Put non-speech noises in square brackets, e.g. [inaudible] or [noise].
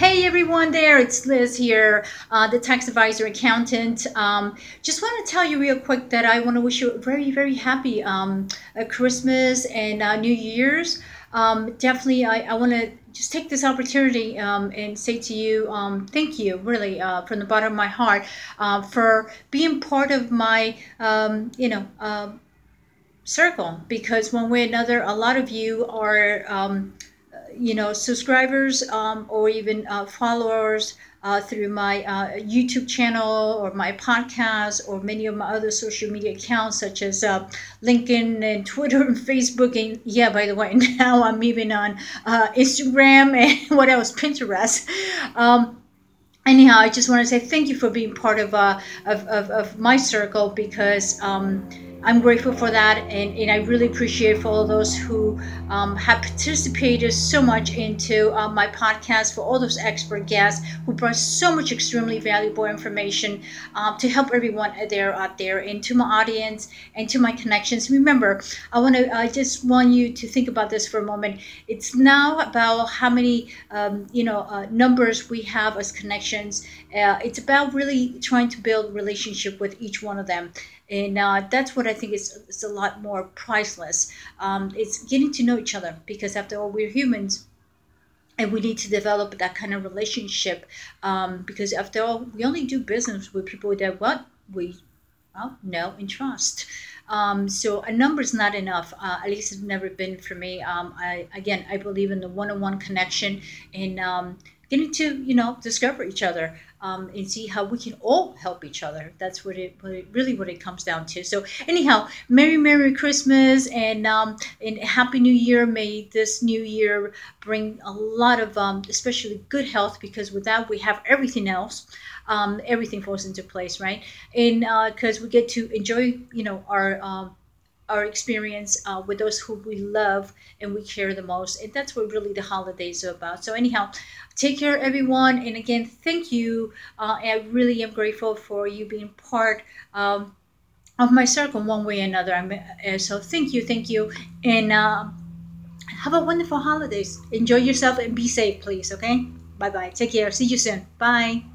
Hey everyone there, it's Liz here, uh, the tax advisor accountant. Um, just want to tell you real quick that I want to wish you a very, very happy um, uh, Christmas and uh, New Year's. Um, definitely, I, I want to just take this opportunity um, and say to you, um, thank you, really, uh, from the bottom of my heart, uh, for being part of my, um, you know, uh, circle. Because one way or another, a lot of you are um, you know, subscribers um, or even uh, followers uh, through my uh, YouTube channel or my podcast or many of my other social media accounts such as uh, LinkedIn and Twitter and Facebook. And yeah, by the way, [laughs] now I'm even on uh, Instagram [laughs] and what else, Pinterest. Um, anyhow, I just want to say thank you for being part of, uh, of, of, of my circle because. Um, I'm grateful for that, and, and I really appreciate for all those who um, have participated so much into uh, my podcast, for all those expert guests who brought so much extremely valuable information um, to help everyone there out there, and to my audience and to my connections. Remember, I want to, I just want you to think about this for a moment. It's now about how many, um, you know, uh, numbers we have as connections. Uh, it's about really trying to build relationship with each one of them and uh, that's what I think it's, is a lot more priceless. Um, it's getting to know each other because after all, we're humans, and we need to develop that kind of relationship um, because after all, we only do business with people that what we well, know and trust. Um, so a number is not enough. Uh, at least it's never been for me. Um, I again, I believe in the one-on-one connection and um, getting to you know discover each other um, and see how we can all help each other. That's what it, what it, really what it comes down to. So anyhow, Merry Merry Christmas and um, and Happy New Year. May this new year bring a lot of um, especially good health because with that we have everything else. Um, everything falls into place, right? And because uh, we get to enjoy, you know, our um, our experience uh, with those who we love and we care the most. And that's what really the holidays are about. So, anyhow, take care, everyone. And again, thank you. Uh, I really am grateful for you being part um, of my circle one way or another. I'm, uh, so, thank you, thank you. And uh, have a wonderful holidays. Enjoy yourself and be safe, please. Okay? Bye bye. Take care. See you soon. Bye.